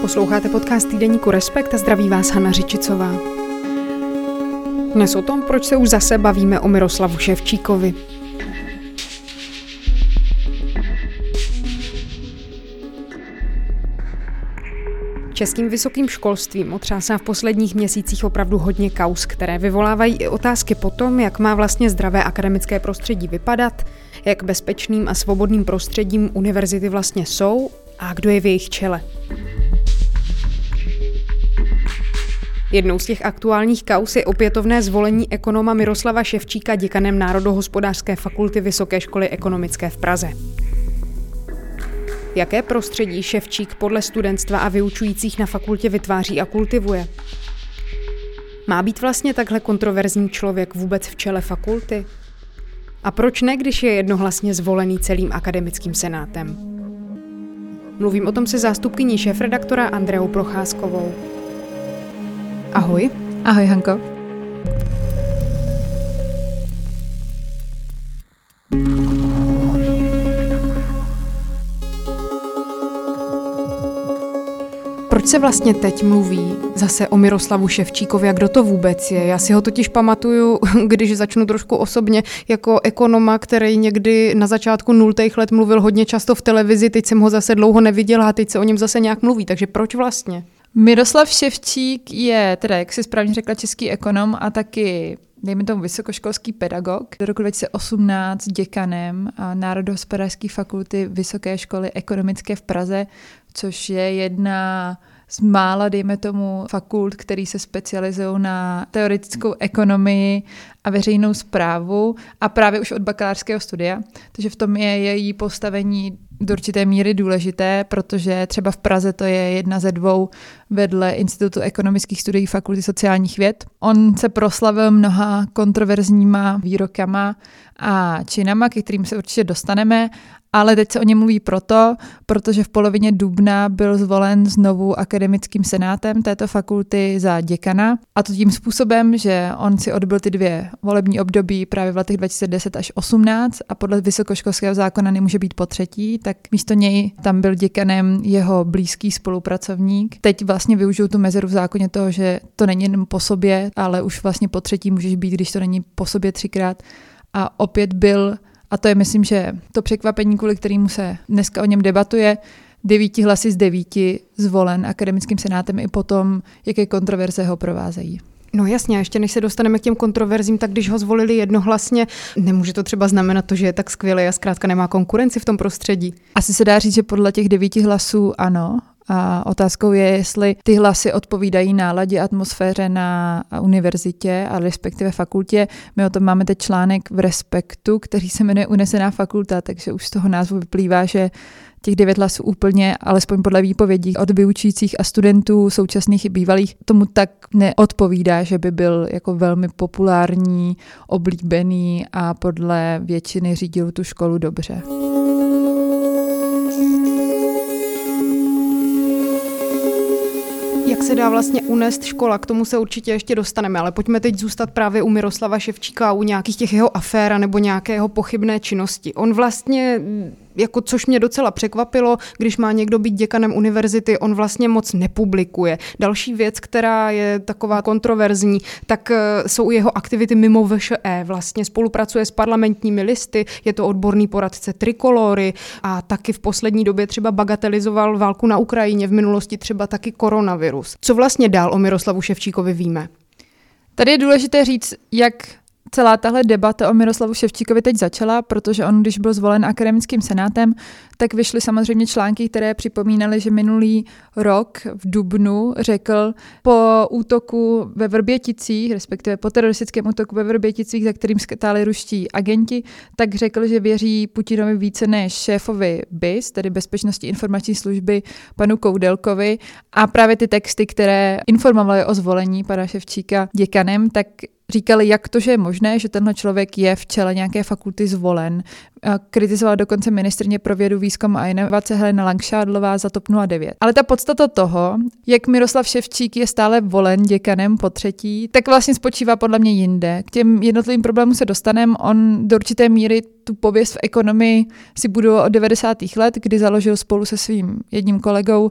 Posloucháte podcast týdeníku Respekt a zdraví vás Hana Řičicová. Dnes o tom, proč se už zase bavíme o Miroslavu Ševčíkovi. Českým vysokým školstvím otřásá v posledních měsících opravdu hodně kaus, které vyvolávají i otázky po tom, jak má vlastně zdravé akademické prostředí vypadat, jak bezpečným a svobodným prostředím univerzity vlastně jsou a kdo je v jejich čele. Jednou z těch aktuálních kaus je opětovné zvolení ekonoma Miroslava Ševčíka děkanem Národohospodářské fakulty Vysoké školy ekonomické v Praze. Jaké prostředí Ševčík podle studentstva a vyučujících na fakultě vytváří a kultivuje? Má být vlastně takhle kontroverzní člověk vůbec v čele fakulty? A proč ne, když je jednohlasně zvolený celým akademickým senátem? Mluvím o tom se zástupkyní šéfredaktora Andreou Procházkovou. Ahoj. Ahoj, Hanko. Proč se vlastně teď mluví zase o Miroslavu Ševčíkovi a kdo to vůbec je? Já si ho totiž pamatuju, když začnu trošku osobně, jako ekonoma, který někdy na začátku nultých let mluvil hodně často v televizi, teď jsem ho zase dlouho neviděla a teď se o něm zase nějak mluví. Takže proč vlastně? Miroslav Ševčík je, teda, jak si správně řekla, český ekonom a taky dejme tomu vysokoškolský pedagog, do roku 2018 děkanem Národohospodářské fakulty Vysoké školy ekonomické v Praze, což je jedna z mála, dejme tomu, fakult, který se specializují na teoretickou ekonomii a veřejnou zprávu a právě už od bakalářského studia. Takže v tom je její postavení do určité míry důležité, protože třeba v Praze to je jedna ze dvou vedle Institutu ekonomických studií Fakulty sociálních věd. On se proslavil mnoha kontroverzníma výrokama a činama, ke kterým se určitě dostaneme, ale teď se o něm mluví proto, protože v polovině dubna byl zvolen znovu akademickým senátem této fakulty za děkana a to tím způsobem, že on si odbyl ty dvě volební období právě v letech 2010 až 18 a podle vysokoškolského zákona nemůže být po třetí, tak místo něj tam byl děkanem jeho blízký spolupracovník. Teď vlastně využiju tu mezeru v zákoně toho, že to není jen po sobě, ale už vlastně po třetí můžeš být, když to není po sobě třikrát. A opět byl a to je, myslím, že to překvapení, kvůli kterému se dneska o něm debatuje, devíti hlasy z devíti zvolen akademickým senátem i potom, jaké kontroverze ho provázejí. No jasně, ještě než se dostaneme k těm kontroverzím, tak když ho zvolili jednohlasně, nemůže to třeba znamenat to, že je tak skvělý a zkrátka nemá konkurenci v tom prostředí. Asi se dá říct, že podle těch devíti hlasů ano, a otázkou je, jestli ty hlasy odpovídají náladě atmosféře na univerzitě a respektive fakultě. My o tom máme teď článek v Respektu, který se jmenuje Unesená fakulta, takže už z toho názvu vyplývá, že těch devět hlasů úplně, alespoň podle výpovědí od vyučujících a studentů současných i bývalých, tomu tak neodpovídá, že by byl jako velmi populární, oblíbený a podle většiny řídil tu školu dobře. Se dá vlastně unést škola, k tomu se určitě ještě dostaneme, ale pojďme teď zůstat právě u Miroslava Ševčíka, u nějakých těch jeho afér nebo nějakého pochybné činnosti. On vlastně jako což mě docela překvapilo, když má někdo být děkanem univerzity, on vlastně moc nepublikuje. Další věc, která je taková kontroverzní, tak eh, jsou jeho aktivity mimo VŠE. Vlastně spolupracuje s parlamentními listy, je to odborný poradce trikolory a taky v poslední době třeba bagatelizoval válku na Ukrajině, v minulosti třeba taky koronavirus. Co vlastně dál o Miroslavu Ševčíkovi víme? Tady je důležité říct, jak celá tahle debata o Miroslavu Ševčíkovi teď začala, protože on, když byl zvolen akademickým senátem, tak vyšly samozřejmě články, které připomínaly, že minulý rok v Dubnu řekl po útoku ve Vrběticích, respektive po teroristickém útoku ve Vrběticích, za kterým stáli ruští agenti, tak řekl, že věří Putinovi více než šéfovi BIS, tedy Bezpečnostní informační služby, panu Koudelkovi. A právě ty texty, které informovaly o zvolení pana Ševčíka děkanem, tak říkali, jak to, že je možné, že tenhle člověk je v čele nějaké fakulty zvolen. Kritizovala dokonce ministrně pro vědu, výzkum a inovace Helena Langšádlová za TOP 09. Ale ta podstata toho, jak Miroslav Ševčík je stále volen děkanem po třetí, tak vlastně spočívá podle mě jinde. K těm jednotlivým problémům se dostaneme. On do určité míry tu pověst v ekonomii si buduje od 90. let, kdy založil spolu se svým jedním kolegou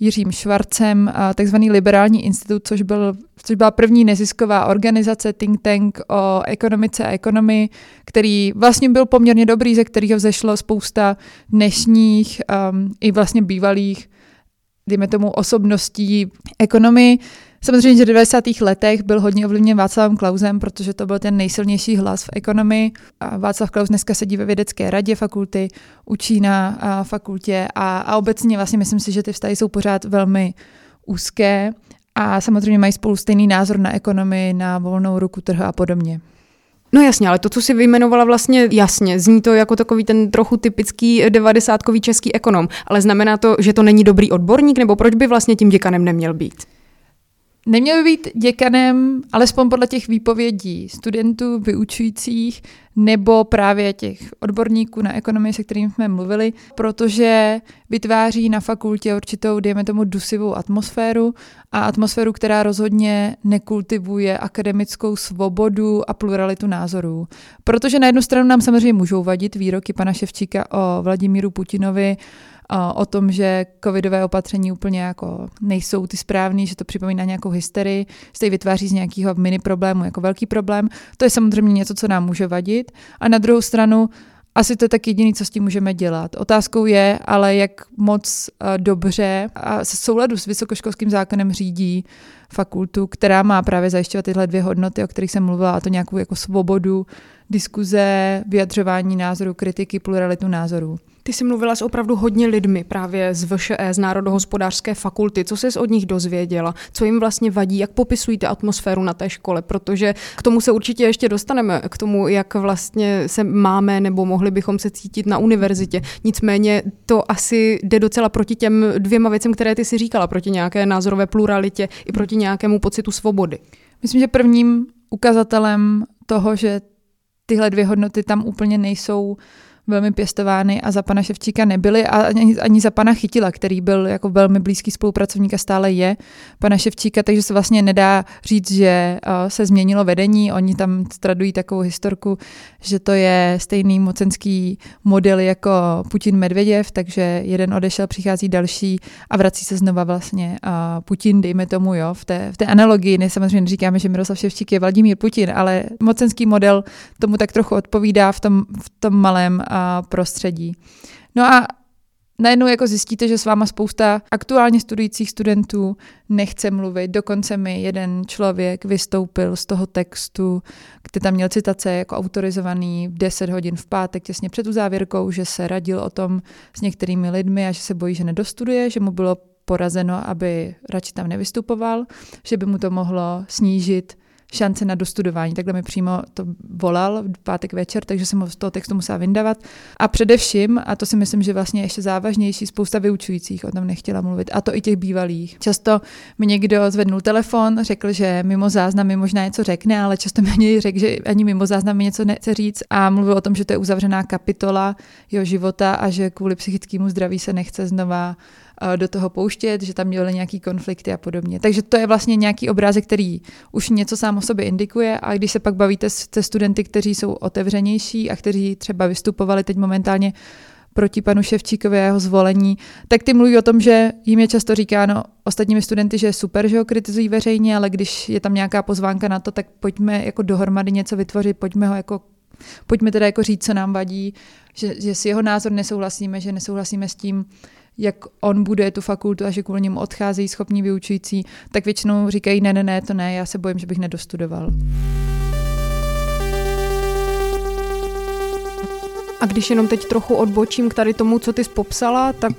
Jiřím Švarcem takzvaný Liberální institut, což, byl, což byla první nezisková organizace, think tank o ekonomice a ekonomii, který vlastně byl poměrně dobrý, ze kterého vzešlo spousta dnešních um, i vlastně bývalých, dejme tomu, osobností ekonomii. Samozřejmě, že v 90. letech byl hodně ovlivněn Václavem Klausem, protože to byl ten nejsilnější hlas v ekonomii. A Václav Klaus dneska sedí ve vědecké radě fakulty, učí na fakultě a, a obecně vlastně myslím si, že ty vztahy jsou pořád velmi úzké a samozřejmě mají spolu stejný názor na ekonomii, na volnou ruku trhu a podobně. No jasně, ale to, co si vyjmenovala vlastně jasně, zní to jako takový ten trochu typický devadesátkový český ekonom, ale znamená to, že to není dobrý odborník, nebo proč by vlastně tím děkanem neměl být? Neměl by být děkanem, alespoň podle těch výpovědí studentů, vyučujících, nebo právě těch odborníků na ekonomii, se kterými jsme mluvili, protože vytváří na fakultě určitou, dejme tomu, dusivou atmosféru a atmosféru, která rozhodně nekultivuje akademickou svobodu a pluralitu názorů. Protože na jednu stranu nám samozřejmě můžou vadit výroky pana Ševčíka o Vladimíru Putinovi, o tom, že covidové opatření úplně jako nejsou ty správný, že to připomíná nějakou hysterii, se ji vytváří z nějakého mini problému jako velký problém. To je samozřejmě něco, co nám může vadit. A na druhou stranu asi to je tak jediné, co s tím můžeme dělat. Otázkou je, ale jak moc dobře a se souladu s vysokoškolským zákonem řídí fakultu, která má právě zajišťovat tyhle dvě hodnoty, o kterých jsem mluvila, a to nějakou jako svobodu, diskuze, vyjadřování názorů, kritiky, pluralitu názorů. Ty jsi mluvila s opravdu hodně lidmi právě z VŠE, z Národohospodářské fakulty. Co jsi od nich dozvěděla? Co jim vlastně vadí? Jak popisují ty atmosféru na té škole? Protože k tomu se určitě ještě dostaneme, k tomu, jak vlastně se máme nebo mohli bychom se cítit na univerzitě. Nicméně to asi jde docela proti těm dvěma věcem, které ty si říkala, proti nějaké názorové pluralitě i proti nějakému pocitu svobody. Myslím, že prvním ukazatelem toho, že tyhle dvě hodnoty tam úplně nejsou velmi pěstovány a za pana Ševčíka nebyly a ani, ani za pana Chytila, který byl jako velmi blízký spolupracovník a stále je pana Ševčíka, takže se vlastně nedá říct, že se změnilo vedení. Oni tam tradují takovou historku, že to je stejný mocenský model jako Putin Medvěděv, takže jeden odešel, přichází další a vrací se znova vlastně Putin, dejme tomu, jo, v té, v té analogii. Ne, samozřejmě neříkáme, že Miroslav Ševčík je Vladimír Putin, ale mocenský model tomu tak trochu odpovídá v tom, v tom malém prostředí. No a najednou jako zjistíte, že s váma spousta aktuálně studujících studentů nechce mluvit. Dokonce mi jeden člověk vystoupil z toho textu, kde tam měl citace jako autorizovaný v 10 hodin v pátek těsně před uzávěrkou, že se radil o tom s některými lidmi a že se bojí, že nedostuduje, že mu bylo porazeno, aby radši tam nevystupoval, že by mu to mohlo snížit šance na dostudování. Takhle mi přímo to volal v pátek večer, takže jsem ho z toho textu musela vyndavat. A především, a to si myslím, že vlastně ještě závažnější, spousta vyučujících o tom nechtěla mluvit, a to i těch bývalých. Často mi někdo zvednul telefon, řekl, že mimo záznam mi možná něco řekne, ale často mi ani řekl, že ani mimo záznam mi něco nechce říct a mluvil o tom, že to je uzavřená kapitola jeho života a že kvůli psychickému zdraví se nechce znova do toho pouštět, že tam měly nějaký konflikty a podobně. Takže to je vlastně nějaký obrázek, který už něco sám o sobě indikuje a když se pak bavíte se studenty, kteří jsou otevřenější a kteří třeba vystupovali teď momentálně proti panu Ševčíkovi a jeho zvolení, tak ty mluví o tom, že jim je často říkáno ostatními studenty, že je super, že ho kritizují veřejně, ale když je tam nějaká pozvánka na to, tak pojďme jako dohromady něco vytvořit, pojďme ho jako pojďme teda jako říct, co nám vadí, že, že s jeho názor nesouhlasíme, že nesouhlasíme s tím, jak on bude tu fakultu a že kvůli němu odcházejí schopní vyučující, tak většinou říkají, ne, ne, ne, to ne, já se bojím, že bych nedostudoval. A když jenom teď trochu odbočím k tady tomu, co ty jsi popsala, tak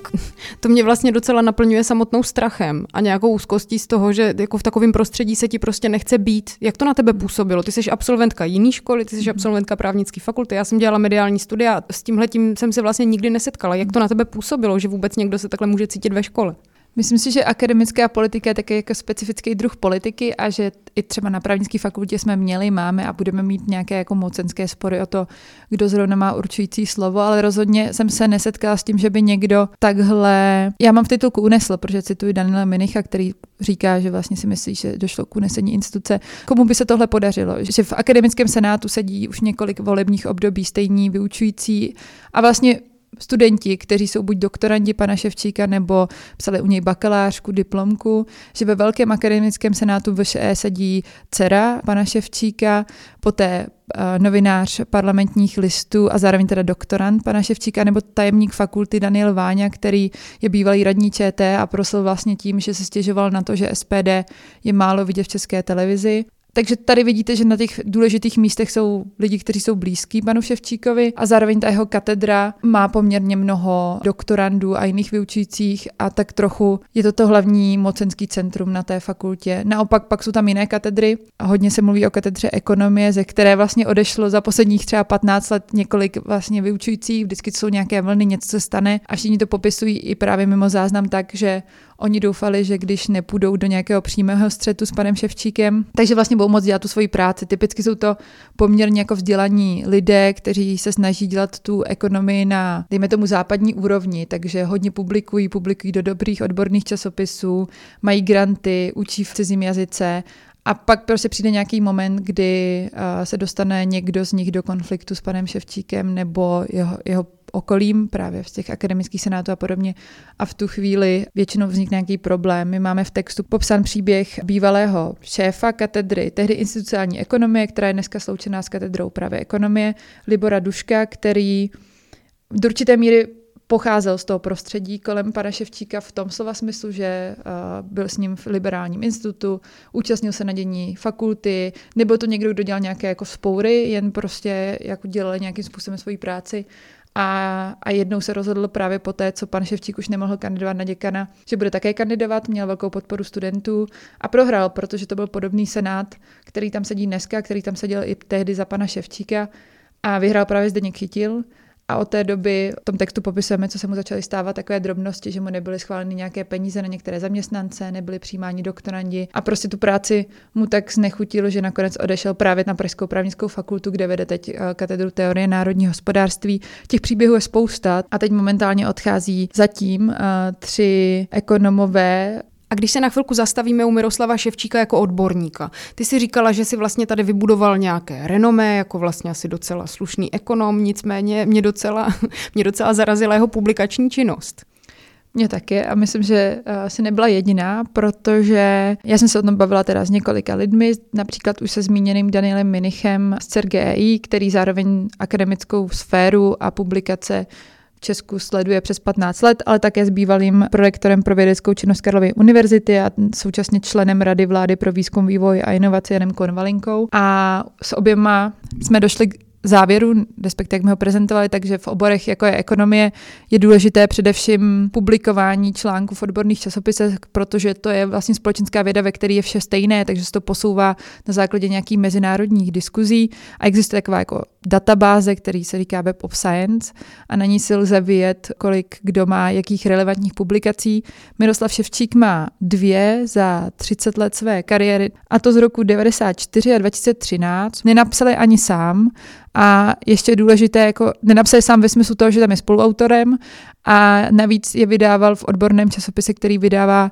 to mě vlastně docela naplňuje samotnou strachem a nějakou úzkostí z toho, že jako v takovém prostředí se ti prostě nechce být. Jak to na tebe působilo? Ty jsi absolventka jiný školy, ty jsi mhm. absolventka právnické fakulty, já jsem dělala mediální studia, s tímhle tím jsem se vlastně nikdy nesetkala. Jak to na tebe působilo, že vůbec někdo se takhle může cítit ve škole? Myslím si, že akademická politika je také jako specifický druh politiky a že i třeba na právnické fakultě jsme měli, máme a budeme mít nějaké jako mocenské spory o to, kdo zrovna má určující slovo, ale rozhodně jsem se nesetkala s tím, že by někdo takhle, já mám v titulku unesl, protože cituji Daniela Minicha, který říká, že vlastně si myslí, že došlo k unesení instituce. Komu by se tohle podařilo? Že v akademickém senátu sedí už několik volebních období stejní vyučující a vlastně studenti, kteří jsou buď doktorandi pana Ševčíka nebo psali u něj bakalářku, diplomku, že ve Velkém akademickém senátu VŠE sedí dcera pana Ševčíka, poté uh, novinář parlamentních listů a zároveň teda doktorant pana Ševčíka nebo tajemník fakulty Daniel Váňa, který je bývalý radní ČT a prosil vlastně tím, že se stěžoval na to, že SPD je málo vidět v české televizi. Takže tady vidíte, že na těch důležitých místech jsou lidi, kteří jsou blízký panu Ševčíkovi a zároveň ta jeho katedra má poměrně mnoho doktorandů a jiných vyučujících a tak trochu je to to hlavní mocenský centrum na té fakultě. Naopak pak jsou tam jiné katedry a hodně se mluví o katedře ekonomie, ze které vlastně odešlo za posledních třeba 15 let několik vlastně vyučujících, vždycky jsou nějaké vlny, něco se stane a všichni to popisují i právě mimo záznam tak, že Oni doufali, že když nepůjdou do nějakého přímého střetu s panem Ševčíkem, takže vlastně budou moct dělat tu svoji práci. Typicky jsou to poměrně jako vzdělaní lidé, kteří se snaží dělat tu ekonomii na, dejme tomu, západní úrovni, takže hodně publikují, publikují do dobrých odborných časopisů, mají granty, učí v cizím jazyce a pak prostě přijde nějaký moment, kdy uh, se dostane někdo z nich do konfliktu s panem Ševčíkem nebo jeho, jeho okolím, právě v těch akademických senátů a podobně. A v tu chvíli většinou vznikne nějaký problém. My máme v textu popsán příběh bývalého šéfa katedry, tehdy institucionální ekonomie, která je dneska sloučená s katedrou právě ekonomie, Libora Duška, který do určité míry pocházel z toho prostředí kolem pana Ševčíka v tom slova smyslu, že uh, byl s ním v liberálním institutu, účastnil se na dění fakulty, nebo to někdo, kdo dělal nějaké jako spoury, jen prostě jako dělal nějakým způsobem svoji práci. A, a jednou se rozhodl právě po té, co pan Ševčík už nemohl kandidovat na děkana, že bude také kandidovat, měl velkou podporu studentů a prohrál, protože to byl podobný senát, který tam sedí dneska, který tam seděl i tehdy za pana Ševčíka a vyhrál právě Zdeněk Chytil a od té doby v tom textu popisujeme, co se mu začaly stávat takové drobnosti, že mu nebyly schváleny nějaké peníze na některé zaměstnance, nebyly přijímáni doktorandi a prostě tu práci mu tak znechutilo, že nakonec odešel právě na Pražskou právnickou fakultu, kde vede teď eh, katedru teorie národní hospodářství. Těch příběhů je spousta a teď momentálně odchází zatím uh, tři ekonomové a když se na chvilku zastavíme u Miroslava Ševčíka jako odborníka, ty si říkala, že si vlastně tady vybudoval nějaké renomé, jako vlastně asi docela slušný ekonom, nicméně mě docela, mě docela zarazila jeho publikační činnost. Mě taky a myslím, že uh, asi nebyla jediná, protože já jsem se o tom bavila teda s několika lidmi, například už se zmíněným Danielem Minichem z CERGEI, který zároveň akademickou sféru a publikace Česku sleduje přes 15 let, ale také s bývalým prorektorem pro vědeckou činnost Karlovy univerzity a současně členem Rady vlády pro výzkum, vývoj a inovaci Janem Konvalinkou. A s oběma jsme došli závěru, respektive jak jsme ho prezentovali, takže v oborech, jako je ekonomie, je důležité především publikování článků v odborných časopisech, protože to je vlastně společenská věda, ve které je vše stejné, takže se to posouvá na základě nějakých mezinárodních diskuzí a existuje taková jako databáze, který se říká Web of Science a na ní si lze vyjet, kolik kdo má jakých relevantních publikací. Miroslav Ševčík má dvě za 30 let své kariéry a to z roku 94 a 2013. Nenapsali ani sám a ještě důležité, jako nenapsal sám ve smyslu toho, že tam je spoluautorem a navíc je vydával v odborném časopise, který vydává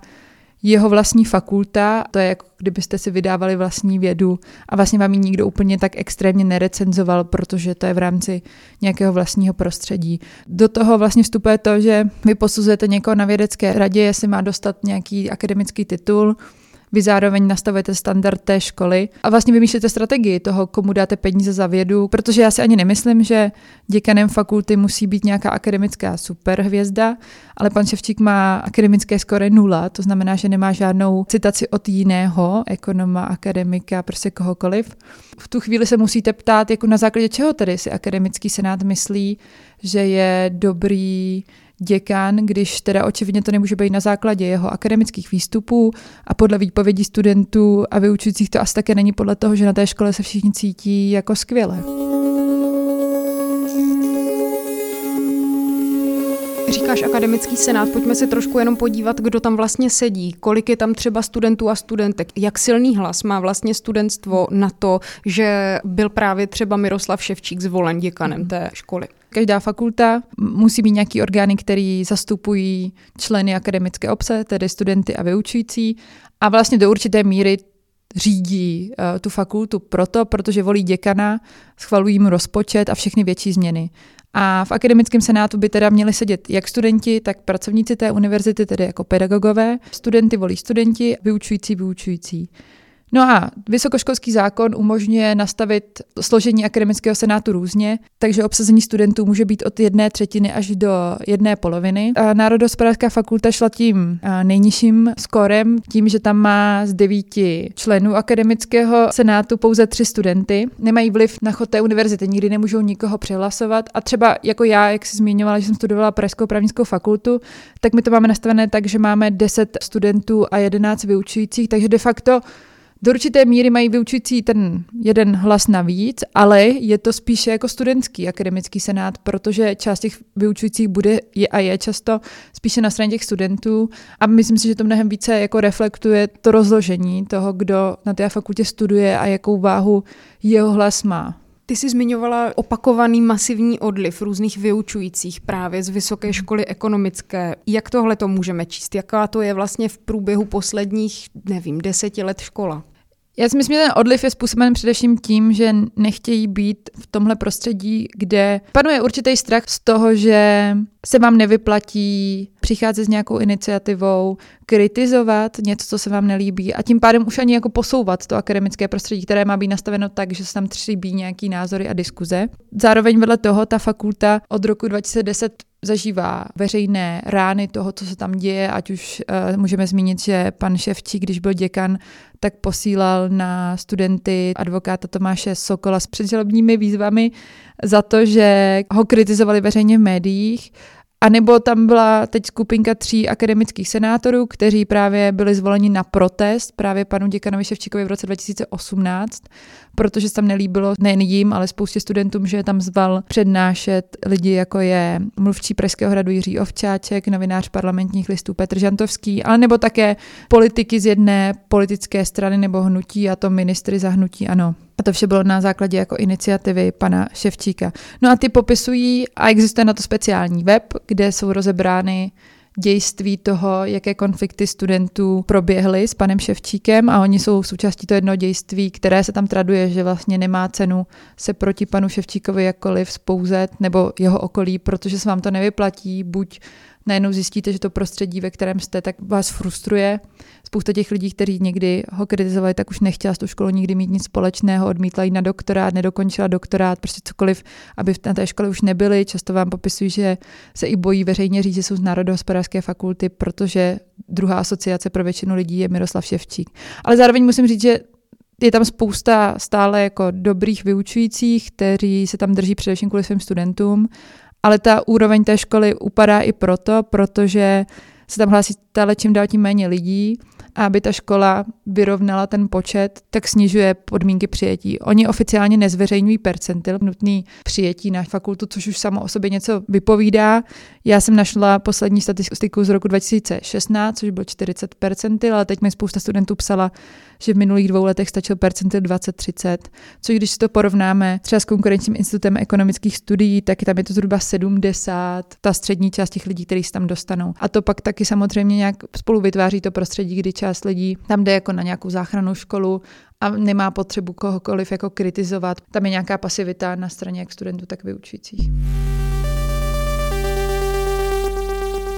jeho vlastní fakulta, to je jako kdybyste si vydávali vlastní vědu a vlastně vám ji nikdo úplně tak extrémně nerecenzoval, protože to je v rámci nějakého vlastního prostředí. Do toho vlastně vstupuje to, že vy posuzujete někoho na vědecké radě, jestli má dostat nějaký akademický titul, vy zároveň nastavujete standard té školy a vlastně vymýšlíte strategii toho, komu dáte peníze za vědu, protože já si ani nemyslím, že děkanem fakulty musí být nějaká akademická superhvězda, ale pan Ševčík má akademické skore nula, to znamená, že nemá žádnou citaci od jiného ekonoma, akademika, prostě kohokoliv. V tu chvíli se musíte ptát, jako na základě čeho tedy si akademický senát myslí, že je dobrý děkan, když teda očividně to nemůže být na základě jeho akademických výstupů a podle výpovědí studentů a vyučujících to asi také není podle toho, že na té škole se všichni cítí jako skvěle. Říkáš akademický senát, pojďme se trošku jenom podívat, kdo tam vlastně sedí, kolik je tam třeba studentů a studentek, jak silný hlas má vlastně studentstvo na to, že byl právě třeba Miroslav Ševčík zvolen děkanem té školy. Každá fakulta musí mít nějaký orgány, který zastupují členy akademické obce, tedy studenty a vyučující. A vlastně do určité míry řídí uh, tu fakultu proto, protože volí děkana, schvalují mu rozpočet a všechny větší změny. A v akademickém senátu by teda měli sedět jak studenti, tak pracovníci té univerzity, tedy jako pedagogové. Studenty volí studenti, vyučující vyučující. No a vysokoškolský zákon umožňuje nastavit složení akademického senátu různě, takže obsazení studentů může být od jedné třetiny až do jedné poloviny. Národospodářská fakulta šla tím nejnižším skorem, tím, že tam má z devíti členů akademického senátu pouze tři studenty. Nemají vliv na chod té univerzity, nikdy nemůžou nikoho přehlasovat. A třeba jako já, jak si zmiňovala, že jsem studovala Pražskou právnickou fakultu, tak my to máme nastavené tak, že máme 10 studentů a 11 vyučujících, takže de facto do určité míry mají vyučující ten jeden hlas navíc, ale je to spíše jako studentský akademický senát, protože část těch vyučujících bude je a je často spíše na straně těch studentů a myslím si, že to mnohem více jako reflektuje to rozložení toho, kdo na té fakultě studuje a jakou váhu jeho hlas má. Ty jsi zmiňovala opakovaný masivní odliv různých vyučujících právě z Vysoké školy ekonomické. Jak tohle to můžeme číst? Jaká to je vlastně v průběhu posledních, nevím, deseti let škola? Já si myslím, že ten odliv je způsoben především tím, že nechtějí být v tomhle prostředí, kde panuje určitý strach z toho, že se vám nevyplatí přicházet s nějakou iniciativou, kritizovat něco, co se vám nelíbí a tím pádem už ani jako posouvat to akademické prostředí, které má být nastaveno tak, že se tam třibí nějaký názory a diskuze. Zároveň vedle toho ta fakulta od roku 2010 zažívá veřejné rány toho, co se tam děje, ať už uh, můžeme zmínit, že pan Ševčík, když byl děkan, tak posílal na studenty advokáta Tomáše Sokola s předžalobními výzvami za to, že ho kritizovali veřejně v médiích a nebo tam byla teď skupinka tří akademických senátorů, kteří právě byli zvoleni na protest právě panu děkanovi Ševčíkovi v roce 2018, protože se tam nelíbilo nejen jim, ale spoustě studentům, že tam zval přednášet lidi, jako je mluvčí Pražského hradu Jiří Ovčáček, novinář parlamentních listů Petr Žantovský, ale nebo také politiky z jedné politické strany nebo hnutí, a to ministry za hnutí ano. A to vše bylo na základě jako iniciativy pana Ševčíka. No a ty popisují, a existuje na to speciální web, kde jsou rozebrány dějství toho, jaké konflikty studentů proběhly s panem Ševčíkem a oni jsou součástí toho jednoho dějství, které se tam traduje, že vlastně nemá cenu se proti panu Ševčíkovi jakkoliv spouzet nebo jeho okolí, protože se vám to nevyplatí, buď najednou zjistíte, že to prostředí, ve kterém jste, tak vás frustruje. Spousta těch lidí, kteří někdy ho kritizovali, tak už nechtěla s tou školou nikdy mít nic společného, odmítla jít na doktorát, nedokončila doktorát, prostě cokoliv, aby na té škole už nebyli. Často vám popisují, že se i bojí veřejně říct, že jsou z národohospodářské fakulty, protože druhá asociace pro většinu lidí je Miroslav Ševčík. Ale zároveň musím říct, že je tam spousta stále jako dobrých vyučujících, kteří se tam drží především kvůli svým studentům ale ta úroveň té školy upadá i proto, protože se tam hlásí stále čím dál tím méně lidí a aby ta škola vyrovnala ten počet, tak snižuje podmínky přijetí. Oni oficiálně nezveřejňují percentil nutný přijetí na fakultu, což už samo o sobě něco vypovídá. Já jsem našla poslední statistiku z roku 2016, což bylo 40 percentil, ale teď mi spousta studentů psala, že v minulých dvou letech stačil percentil 20-30, což když si to porovnáme třeba s konkurenčním institutem ekonomických studií, tak tam je to zhruba 70, ta střední část těch lidí, kteří se tam dostanou. A to pak taky samozřejmě nějak spolu vytváří to prostředí, kdy část lidí tam jde jako na nějakou záchrannou školu a nemá potřebu kohokoliv jako kritizovat. Tam je nějaká pasivita na straně jak studentů, tak vyučujících.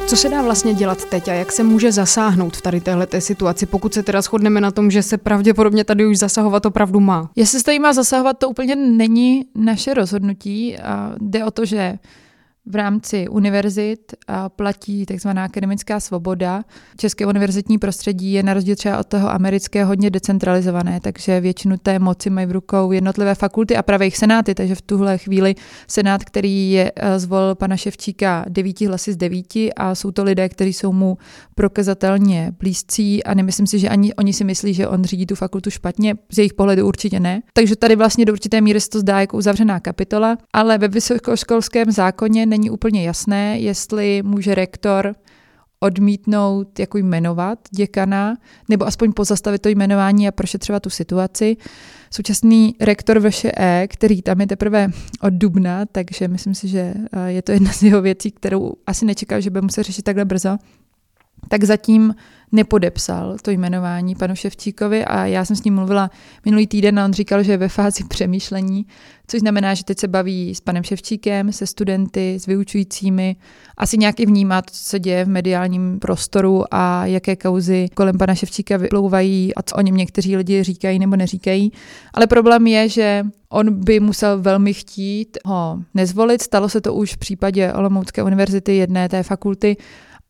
Co se dá vlastně dělat teď a jak se může zasáhnout v tady téhle situaci, pokud se teda shodneme na tom, že se pravděpodobně tady už zasahovat opravdu má? Jestli se tady má zasahovat, to úplně není naše rozhodnutí. A jde o to, že v rámci univerzit platí tzv. akademická svoboda. České univerzitní prostředí je na rozdíl třeba od toho amerického hodně decentralizované, takže většinu té moci mají v rukou jednotlivé fakulty a právě jejich senáty, takže v tuhle chvíli senát, který je eh, zvolil pana Ševčíka devíti hlasy z devíti a jsou to lidé, kteří jsou mu prokazatelně blízcí a nemyslím si, že ani oni si myslí, že on řídí tu fakultu špatně, z jejich pohledu určitě ne. Takže tady vlastně do určité míry se to zdá jako uzavřená kapitola, ale ve vysokoškolském zákoně není úplně jasné, jestli může rektor odmítnout jako jmenovat děkana, nebo aspoň pozastavit to jmenování a prošetřovat tu situaci. Současný rektor VŠE, který tam je teprve od dubna, takže myslím si, že eh, je to jedna z jeho věcí, kterou asi nečekal, že by musel řešit takhle brzo, tak zatím nepodepsal to jmenování panu Ševčíkovi a já jsem s ním mluvila minulý týden a on říkal, že je ve fázi přemýšlení, což znamená, že teď se baví s panem Ševčíkem, se studenty, s vyučujícími, asi nějak i vnímá to, co se děje v mediálním prostoru a jaké kauzy kolem pana Ševčíka vyplouvají a co o něm někteří lidi říkají nebo neříkají. Ale problém je, že on by musel velmi chtít ho nezvolit. Stalo se to už v případě Olomoucké univerzity, jedné té fakulty,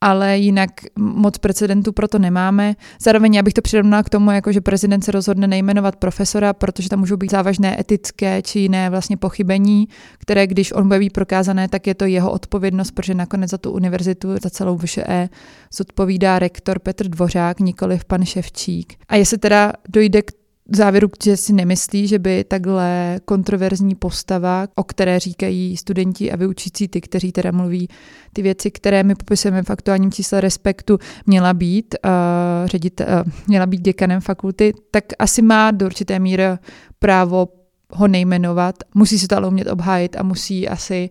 ale jinak moc precedentů proto nemáme. Zároveň já bych to přirovnala k tomu, jako že prezident se rozhodne nejmenovat profesora, protože tam můžou být závažné etické či jiné vlastně pochybení, které když on bude prokázané, tak je to jeho odpovědnost, protože nakonec za tu univerzitu, za celou VŠE zodpovídá rektor Petr Dvořák, nikoliv pan Ševčík. A jestli teda dojde k závěru, že si nemyslí, že by takhle kontroverzní postava, o které říkají studenti a vyučící ty, kteří teda mluví ty věci, které my popisujeme v aktuálním čísle respektu, měla být, uh, ředit, uh, měla být děkanem fakulty, tak asi má do určité míry právo ho nejmenovat. Musí se to ale umět obhájit a musí asi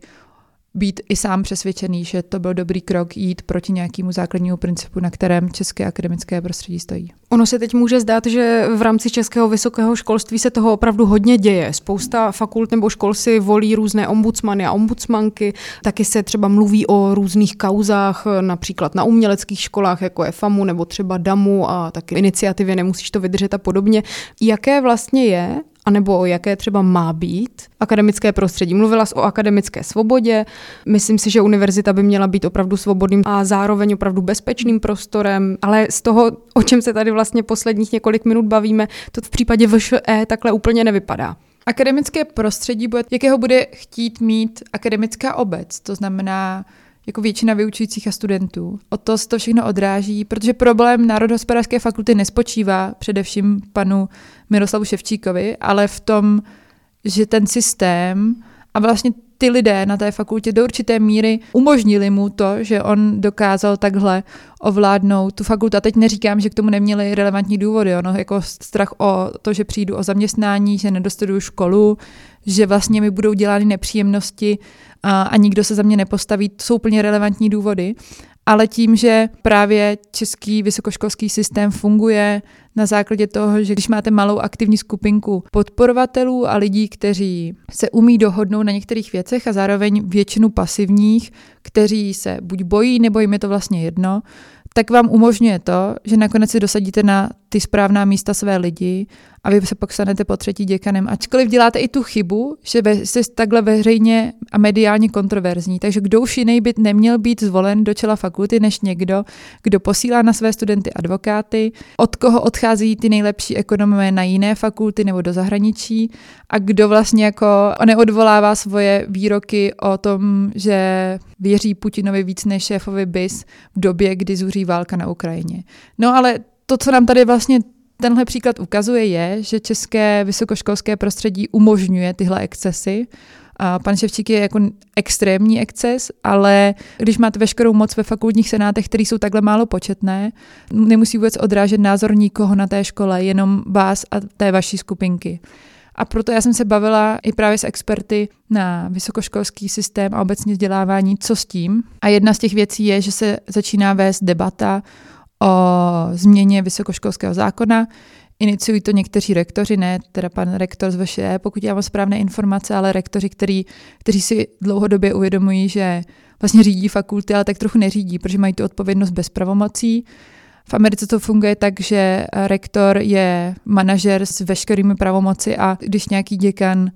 být i sám přesvědčený, že to byl dobrý krok jít proti nějakému základnímu principu, na kterém české akademické prostředí stojí. Ono se teď může zdát, že v rámci českého vysokého školství se toho opravdu hodně děje. Spousta fakult nebo škol si volí různé ombudsmany a ombudsmanky, taky se třeba mluví o různých kauzách, například na uměleckých školách, jako je FAMu nebo třeba DAMu a taky iniciativě Nemusíš to vydržet a podobně. Jaké vlastně je anebo o jaké třeba má být akademické prostředí. Mluvila jsi o akademické svobodě. Myslím si, že univerzita by měla být opravdu svobodným a zároveň opravdu bezpečným prostorem, ale z toho, o čem se tady vlastně posledních několik minut bavíme, to v případě VŠE takhle úplně nevypadá. Akademické prostředí, bude, jakého bude chtít mít akademická obec, to znamená jako většina vyučujících a studentů. O to se to všechno odráží, protože problém Národohospodářské fakulty nespočívá především panu Miroslavu Ševčíkovi, ale v tom, že ten systém a vlastně ty lidé na té fakultě do určité míry umožnili mu to, že on dokázal takhle ovládnout tu fakultu. A teď neříkám, že k tomu neměli relevantní důvody, ono jako strach o to, že přijdu o zaměstnání, že nedostuduju školu, že vlastně mi budou dělány nepříjemnosti a, a nikdo se za mě nepostaví, to jsou úplně relevantní důvody ale tím, že právě český vysokoškolský systém funguje na základě toho, že když máte malou aktivní skupinku podporovatelů a lidí, kteří se umí dohodnout na některých věcech a zároveň většinu pasivních, kteří se buď bojí, nebo jim je to vlastně jedno, tak vám umožňuje to, že nakonec si dosadíte na ty správná místa své lidi a vy se pak stanete po třetí děkanem. Ačkoliv děláte i tu chybu, že jste takhle veřejně a mediálně kontroverzní. Takže kdo už jiný by neměl být zvolen do čela fakulty, než někdo, kdo posílá na své studenty advokáty, od koho odchází ty nejlepší ekonomové na jiné fakulty nebo do zahraničí a kdo vlastně jako neodvolává svoje výroky o tom, že věří Putinovi víc než šéfovi BIS v době, kdy zuří válka na Ukrajině. No ale to, co nám tady vlastně tenhle příklad ukazuje, je, že české vysokoškolské prostředí umožňuje tyhle excesy. A pan Ševčík je jako extrémní exces, ale když máte veškerou moc ve fakultních senátech, které jsou takhle málo početné, nemusí vůbec odrážet názor nikoho na té škole, jenom vás a té vaší skupinky. A proto já jsem se bavila i právě s experty na vysokoškolský systém a obecně vzdělávání, co s tím. A jedna z těch věcí je, že se začíná vést debata o změně vysokoškolského zákona. Iniciují to někteří rektoři, ne teda pan rektor z VŠE, pokud já mám správné informace, ale rektoři, který, kteří si dlouhodobě uvědomují, že vlastně řídí fakulty, ale tak trochu neřídí, protože mají tu odpovědnost bez pravomocí. V Americe to funguje tak, že rektor je manažer s veškerými pravomoci a když nějaký děkan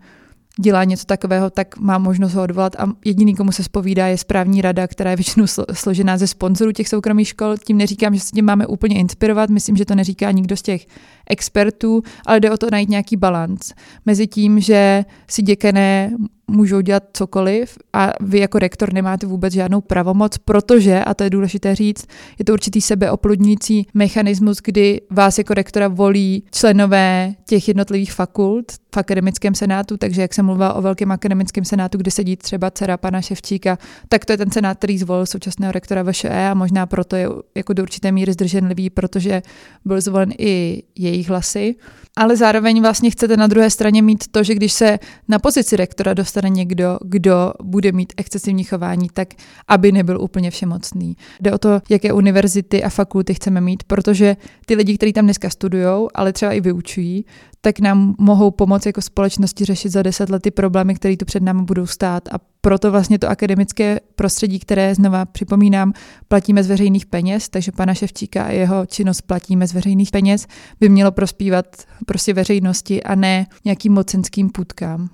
dělá něco takového, tak má možnost ho odvolat a jediný, komu se spovídá, je správní rada, která je většinou složená ze sponzorů těch soukromých škol. Tím neříkám, že se tím máme úplně inspirovat, myslím, že to neříká nikdo z těch expertů, ale jde o to najít nějaký balans mezi tím, že si děkané můžou dělat cokoliv a vy jako rektor nemáte vůbec žádnou pravomoc, protože, a to je důležité říct, je to určitý sebeoplodňující mechanismus, kdy vás jako rektora volí členové těch jednotlivých fakult v akademickém senátu, takže jak jsem mluvila o velkém akademickém senátu, kde sedí třeba dcera pana Ševčíka, tak to je ten senát, který zvolil současného rektora VŠE a možná proto je jako do určité míry zdrženlivý, protože byl zvolen i jejich hlasy. Ale zároveň vlastně chcete na druhé straně mít to, že když se na pozici rektora dostane někdo, kdo bude mít excesivní chování, tak aby nebyl úplně všemocný. Jde o to, jaké univerzity a fakulty chceme mít, protože ty lidi, kteří tam dneska studují, ale třeba i vyučují, tak nám mohou pomoct jako společnosti řešit za deset let ty problémy, které tu před námi budou stát. A proto vlastně to akademické prostředí, které znova připomínám, platíme z veřejných peněz, takže pana Ševčíka a jeho činnost platíme z veřejných peněz, by mělo prospívat prostě veřejnosti a ne nějakým mocenským půdkám.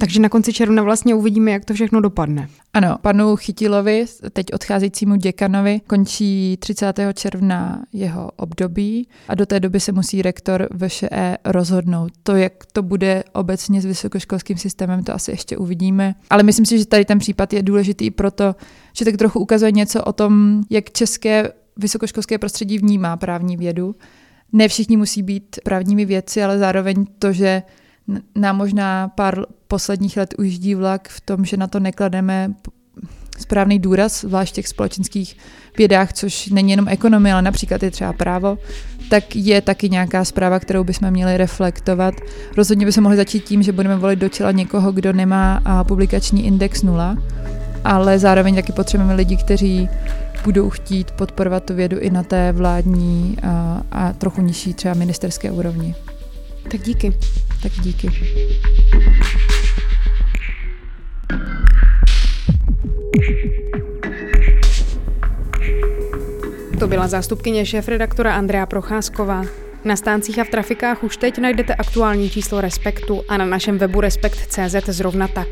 Takže na konci června vlastně uvidíme, jak to všechno dopadne. Ano, panu Chytilovi, teď odcházejícímu děkanovi, končí 30. června jeho období a do té doby se musí rektor VŠE rozhodnout. To, jak to bude obecně s vysokoškolským systémem, to asi ještě uvidíme. Ale myslím si, že tady ten případ je důležitý proto, že tak trochu ukazuje něco o tom, jak české vysokoškolské prostředí vnímá právní vědu. Ne všichni musí být právními věci, ale zároveň to, že nám možná pár posledních let ujíždí vlak v tom, že na to neklademe správný důraz, zvlášť v těch společenských vědách, což není jenom ekonomie, ale například je třeba právo, tak je taky nějaká zpráva, kterou bychom měli reflektovat. Rozhodně bychom mohli začít tím, že budeme volit do čela někoho, kdo nemá publikační index nula, ale zároveň taky potřebujeme lidi, kteří budou chtít podporovat tu vědu i na té vládní a, a trochu nižší třeba ministerské úrovni. Tak díky. Tak díky. To byla zástupkyně šéf-redaktora Andrea Procházková. Na stáncích a v trafikách už teď najdete aktuální číslo Respektu a na našem webu respekt.cz zrovna tak.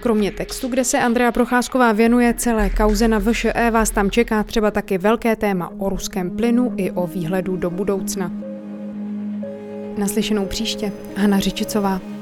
Kromě textu, kde se Andrea Procházková věnuje celé kauze na VŠE, vás tam čeká třeba taky velké téma o ruském plynu i o výhledu do budoucna. Naslyšenou příště. Hana Řičicová.